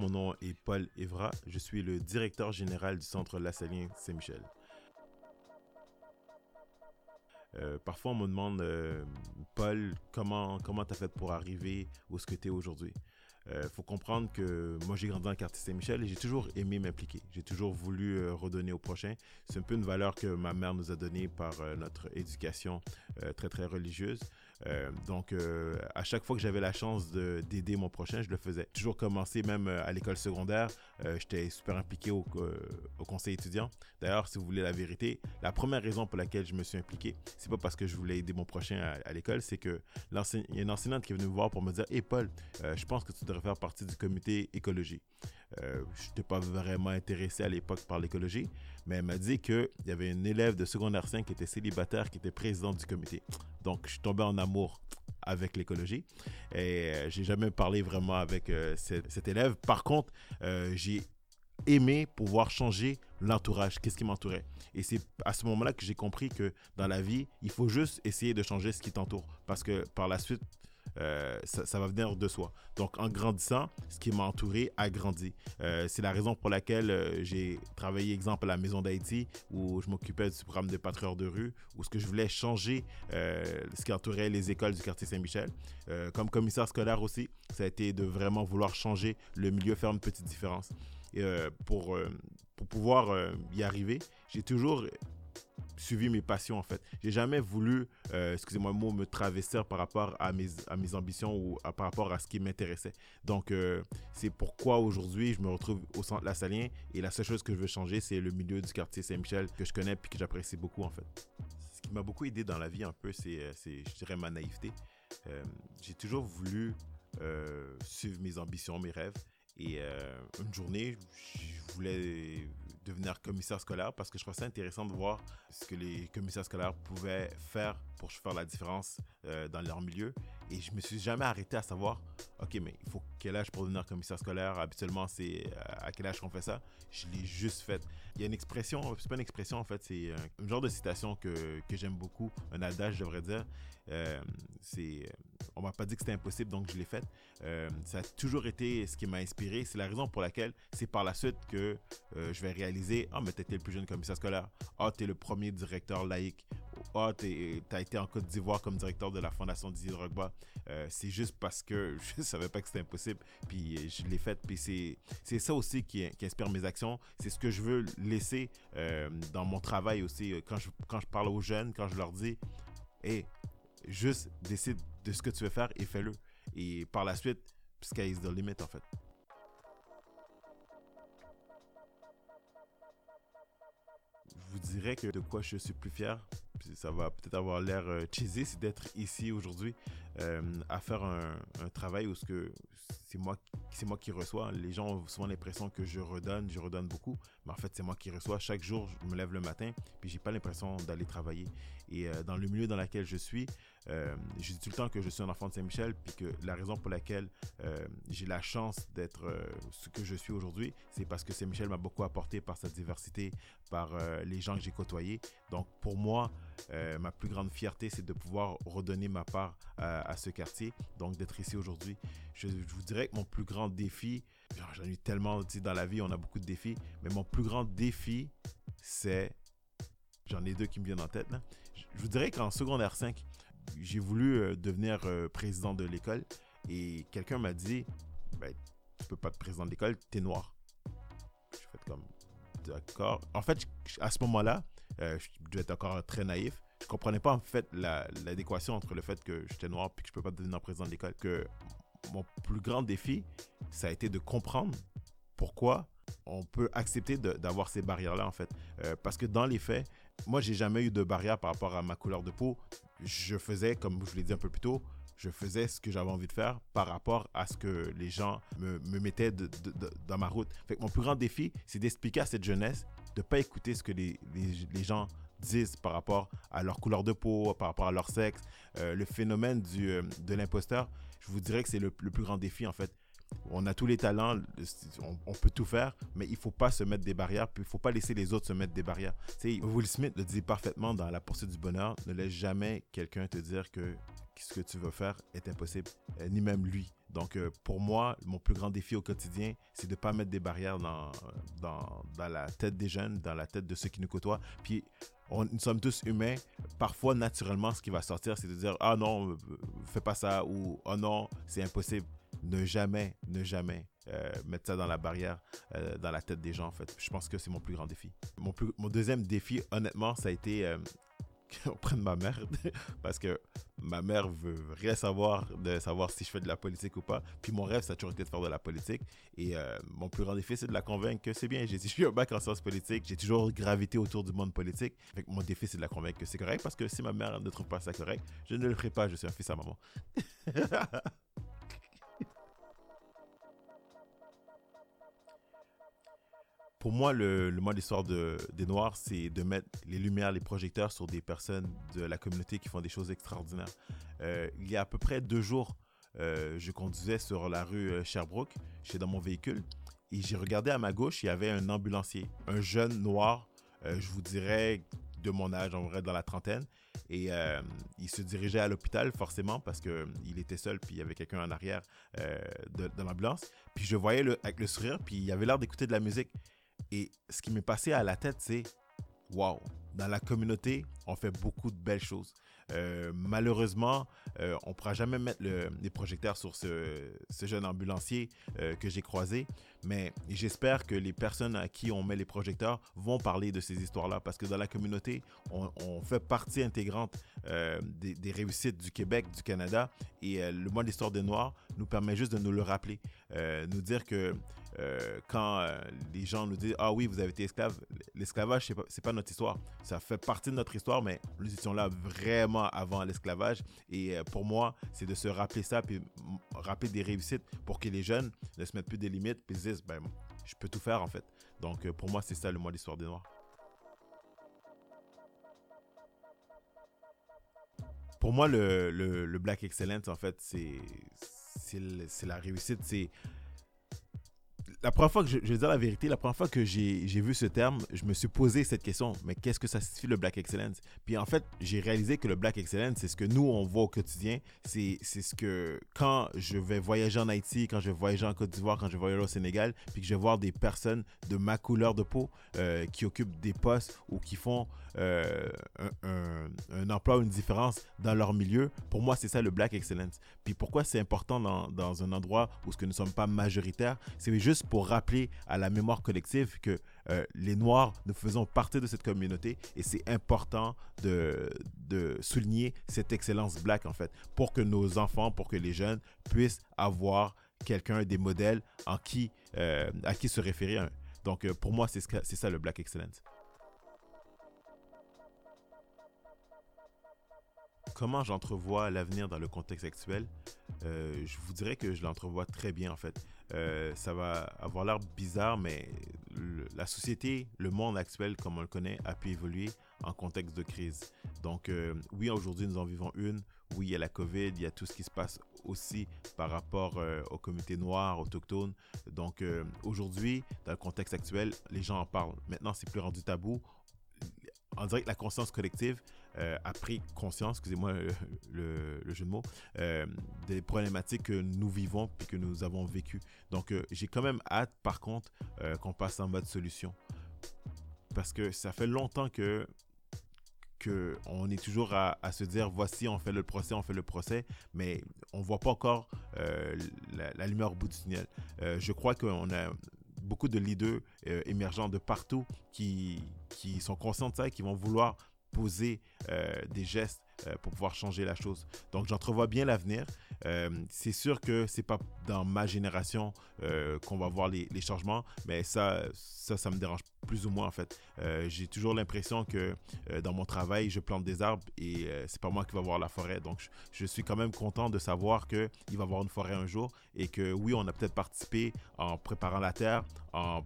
Mon nom est Paul Evra. Je suis le directeur général du Centre Lassalien Saint-Michel. Euh, parfois, on me demande, euh, Paul, comment comment as fait pour arriver où ce que tu es aujourd'hui? Euh, faut comprendre que moi, j'ai grandi dans le quartier Saint-Michel et j'ai toujours aimé m'impliquer. J'ai toujours voulu redonner au prochain. C'est un peu une valeur que ma mère nous a donnée par notre éducation très, très religieuse. Euh, donc, euh, à chaque fois que j'avais la chance d'aider mon prochain, je le faisais. Toujours commencé, même euh, à l'école secondaire, j'étais super impliqué au, au conseil étudiant. D'ailleurs, si vous voulez la vérité, la première raison pour laquelle je me suis impliqué, c'est pas parce que je voulais aider mon prochain à, l'école, c'est que il y a une enseignante qui est venue me voir pour me dire Hey Paul, je pense que tu devrais faire partie du comité écologie. je n'étais pas vraiment intéressé à l'époque par l'écologie, mais elle m'a dit qu'il y avait une élève de secondaire 5 qui était célibataire, qui était présidente du comité. Donc, je suis tombé en amour avec l'écologie. Et euh, j'ai jamais parlé vraiment avec euh, cet, élève. Par contre, euh, j'ai aimé pouvoir changer l'entourage, qu'est-ce qui m'entourait. Et c'est à ce moment-là que j'ai compris que dans la vie, il faut juste essayer de changer ce qui t'entoure. Parce que par la suite, euh, ça, va venir de soi. Donc, en grandissant, ce qui m'a entouré a grandi. Euh, c'est la raison pour laquelle euh, j'ai travaillé, exemple, à la Maison d'Haïti, où je m'occupais du programme de patrouilleurs de rue, où ce que je voulais changer ce qui entourait les écoles du quartier Saint-Michel. comme commissaire scolaire aussi, ça a été de vraiment vouloir changer le milieu, faire une petite différence. Et, pour, pour pouvoir y arriver, j'ai toujours suivi mes passions en fait. J'ai jamais voulu, euh, excusez-moi le mot, me travestir par rapport à mes, à mes ambitions ou par rapport à ce qui m'intéressait. Donc euh, c'est pourquoi aujourd'hui je me retrouve au centre La et la seule chose que je veux changer c'est le milieu du quartier Saint-Michel que je connais et que j'apprécie beaucoup en fait. Ce qui m'a beaucoup aidé dans la vie un peu c'est, euh, je dirais, ma naïveté. j'ai toujours voulu suivre mes ambitions, mes rêves. Et une journée, je voulais devenir commissaire scolaire parce que je trouvais ça intéressant de voir ce que les commissaires scolaires pouvaient faire pour faire la différence euh, dans leur milieu. Et je me suis jamais arrêté à savoir, OK, mais il faut quel âge pour devenir commissaire scolaire? Habituellement, c'est euh, à quel âge qu'on fait ça? Je l'ai juste fait. Il y a une expression, c'est pas une expression en fait, c'est un, genre de citation que, que j'aime beaucoup, un adage, je devrais dire. Euh, c'est, on m'a pas dit que c'était impossible, donc je l'ai fait. ça a toujours été ce qui m'a inspiré. C'est la raison pour laquelle c'est par la suite que je vais réaliser, ah, mais t'étais le plus jeune commissaire scolaire. Ah, t'es le premier directeur laïque. Ah, t'as été en Côte d'Ivoire comme directeur de la Fondation Didier Drogba. Euh, c'est juste parce que je savais pas que c'était impossible, puis euh, je l'ai fait. Puis c'est ça aussi qui, inspire mes actions. C'est ce que je veux laisser euh, dans mon travail aussi. Quand je, quand je parle aux jeunes, quand je leur dis, hé, juste décide de ce que tu veux faire et fais-le. Et par la suite, sky is the limit en fait. Je vous dirais que de quoi je suis plus fier, ça va peut-être avoir l'air euh, cheesy, c'est d'être ici aujourd'hui euh, à faire un, travail où c'est moi, moi qui reçois. Les gens ont souvent l'impression que je redonne, je redonne beaucoup, mais en fait c'est moi qui reçois. Chaque jour, je me lève le matin, puis j'ai pas l'impression d'aller travailler. Et euh, dans le milieu dans lequel je suis, euh, je dis tout le temps que je suis un enfant de Saint-Michel, puis que la raison pour laquelle euh, j'ai la chance d'être ce que je suis aujourd'hui, c'est parce que Saint-Michel m'a beaucoup apporté par sa diversité, par les gens que j'ai côtoyés. Donc pour moi, ma plus grande fierté, c'est de pouvoir redonner ma part à, ce quartier, donc d'être ici aujourd'hui. Je, vous dirais mon plus grand défi, j'en ai tellement dit dans la vie, on a beaucoup de défis, mais mon plus grand défi, c'est, j'en ai deux qui me viennent en tête. Je vous dirais qu'en secondaire 5, j'ai voulu euh, devenir euh, président de l'école et quelqu'un m'a dit ben, Tu peux pas être président de l'école, tu es noir. Je fais comme D'accord. En fait, à ce moment-là, euh, je devais être encore très naïf. Je comprenais pas en fait l'adéquation entre le fait que j'étais noir et que je peux pas devenir président de l'école. Que mon plus grand défi, ça a été de comprendre pourquoi on peut accepter d'avoir ces barrières-là, en fait. parce que dans les faits, moi, j'ai jamais eu de barrière par rapport à ma couleur de peau je faisais, comme je vous l'ai dit un peu plus tôt, je faisais ce que j'avais envie de faire par rapport à ce que les gens me, mettaient dans ma route. Mon plus grand défi, c'est d'expliquer à cette jeunesse de ne pas écouter ce que les, gens disent par rapport à leur couleur de peau, par rapport à leur sexe, euh, le phénomène du, euh, de l'imposteur. Je vous dirais que c'est le, le, plus grand défi en fait on a tous les talents, on, peut tout faire, mais il faut pas se mettre des barrières, puis il faut pas laisser les autres se mettre des barrières. Will Smith le dit parfaitement dans La poursuite du bonheur, ne laisse jamais quelqu'un te dire que ce que tu veux faire est impossible, euh, ni même lui. Donc, euh, pour moi, mon plus grand défi au quotidien, c'est de ne pas mettre des barrières dans, dans, dans, la tête des jeunes, dans la tête de ceux qui nous côtoient. Puis, on, nous sommes tous humains. Parfois, naturellement, ce qui va sortir, c'est de dire Ah non, fais pas ça, ou Oh non, c'est impossible. Ne jamais, ne jamais euh, mettre ça dans la barrière, euh, dans la tête des gens, en fait. Je pense que c'est mon plus grand défi. Mon, plus, mon deuxième défi, honnêtement, ça a été euh, auprès de ma mère, parce que ma mère veut rien savoir de savoir si je fais de la politique ou pas. Puis mon rêve, ça a toujours été de faire de la politique. Et mon plus grand défi, c'est de la convaincre que c'est bien. J'ai eu un bac en sciences politiques. J'ai toujours gravité autour du monde politique. mon défi, c'est de la convaincre que c'est correct, parce que si ma mère ne trouve pas ça correct, je ne le ferai pas. Je suis un fils à maman. pour moi, le, le mot d'histoire de, des Noirs, c'est de mettre les lumières, les projecteurs sur des personnes de la communauté qui font des choses extraordinaires. Euh, il y a à peu près deux jours, euh, je conduisais sur la rue euh, Sherbrooke, j'étais dans mon véhicule, et j'ai regardé à ma gauche, il y avait un ambulancier, un jeune noir, je vous dirais de mon âge, en vrai, dans la trentaine, et il se dirigeait à l'hôpital forcément parce qu'il était seul puis il y avait quelqu'un en arrière de, de l'ambulance. Puis je voyais avec le sourire puis il avait l'air d'écouter de la musique. Et ce qui m'est passé à la tête, c'est waouh, dans la communauté, on fait beaucoup de belles choses. Euh, malheureusement, euh, on ne pourra jamais mettre les projecteurs sur ce, jeune ambulancier euh, que j'ai croisé, mais j'espère que les personnes à qui on met les projecteurs vont parler de ces histoires-là, parce que dans la communauté, on, fait partie intégrante des, réussites du Québec, du Canada, et le mois d'histoire des Noirs nous permet juste de nous le rappeler, nous dire que euh, quand euh, les gens nous disent Ah oui, vous avez été esclave, l'esclavage, c'est pas, pas notre histoire. Ça fait partie de notre histoire, mais nous étions là vraiment avant l'esclavage. Et euh, pour moi, c'est de se rappeler ça, puis rappeler des réussites pour que les jeunes ne se mettent plus des limites, puis se disent ben, Je peux tout faire en fait. Donc pour moi, c'est ça le mois d'histoire des Noirs. Pour moi, le, le, Black Excellence, en fait, c'est la réussite. C'est la première fois que je, je, vais dire la vérité, la première fois que j'ai vu ce terme, je me suis posé cette question, mais qu'est-ce que ça signifie le Black Excellence? Puis en fait, j'ai réalisé que le Black Excellence, c'est ce que nous, on voit au quotidien. C'est ce que quand je vais voyager en Haïti, quand je vais voyager en Côte d'Ivoire, quand je vais voyager au Sénégal, puis que je vais voir des personnes de ma couleur de peau euh, qui occupent des postes ou qui font euh, un, un, emploi ou une différence dans leur milieu, pour moi, c'est ça le Black Excellence. Puis pourquoi c'est important dans, dans, un endroit où ce que nous ne sommes pas majoritaires, c'est juste pour rappeler à la mémoire collective que euh, les Noirs, nous faisons partie de cette communauté et c'est important de, de, souligner cette excellence black en fait, pour que nos enfants, pour que les jeunes puissent avoir quelqu'un, des modèles en qui, euh, à qui se référer. Donc euh, pour moi, c'est ça le Black Excellence. Comment j'entrevois l'avenir dans le contexte actuel? Je vous dirais que je l'entrevois très bien en fait. Euh, ça va avoir l'air bizarre, mais la société, le monde actuel comme on le connaît, a pu évoluer en contexte de crise. Donc euh, oui, aujourd'hui nous en vivons une. Oui, il y a la COVID, il y a tout ce qui se passe aussi par rapport euh, aux communautés noires, autochtones. Donc aujourd'hui, dans le contexte actuel, les gens en parlent. Maintenant, c'est plus rendu tabou. On dirait que la conscience collective euh, a pris conscience, excusez-moi le, jeu de mots, euh, des problématiques que nous vivons puis que nous avons vécues. Donc, euh, j'ai quand même hâte, par contre, qu'on passe en mode solution. Parce que ça fait longtemps que que est toujours à, se dire voici on fait le procès on fait le procès mais on voit pas encore la, la, lumière au bout du tunnel je crois qu'on a beaucoup de leaders émergents de partout qui, qui sont conscients de ça et qui vont vouloir poser euh, des gestes euh, pour pouvoir changer la chose. Donc j'entrevois bien l'avenir. Euh, c'est sûr que c'est pas dans ma génération qu'on va voir les, changements, mais ça, ça, ça me dérange plus ou moins en fait. J'ai toujours l'impression que dans mon travail, je plante des arbres et c'est pas moi qui va voir la forêt. Donc je, suis quand même content de savoir qu'il va y avoir une forêt un jour et que oui, on a peut-être participé en préparant la terre, en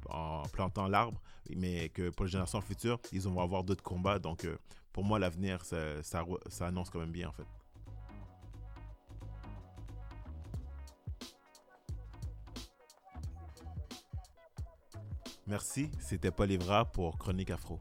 plantant l'arbre, mais que pour les générations futures, ils vont avoir d'autres combats. Donc pour moi, l'avenir, ça, annonce quand même bien, en fait. Merci, c'était Paul Evra pour Chronique Afro.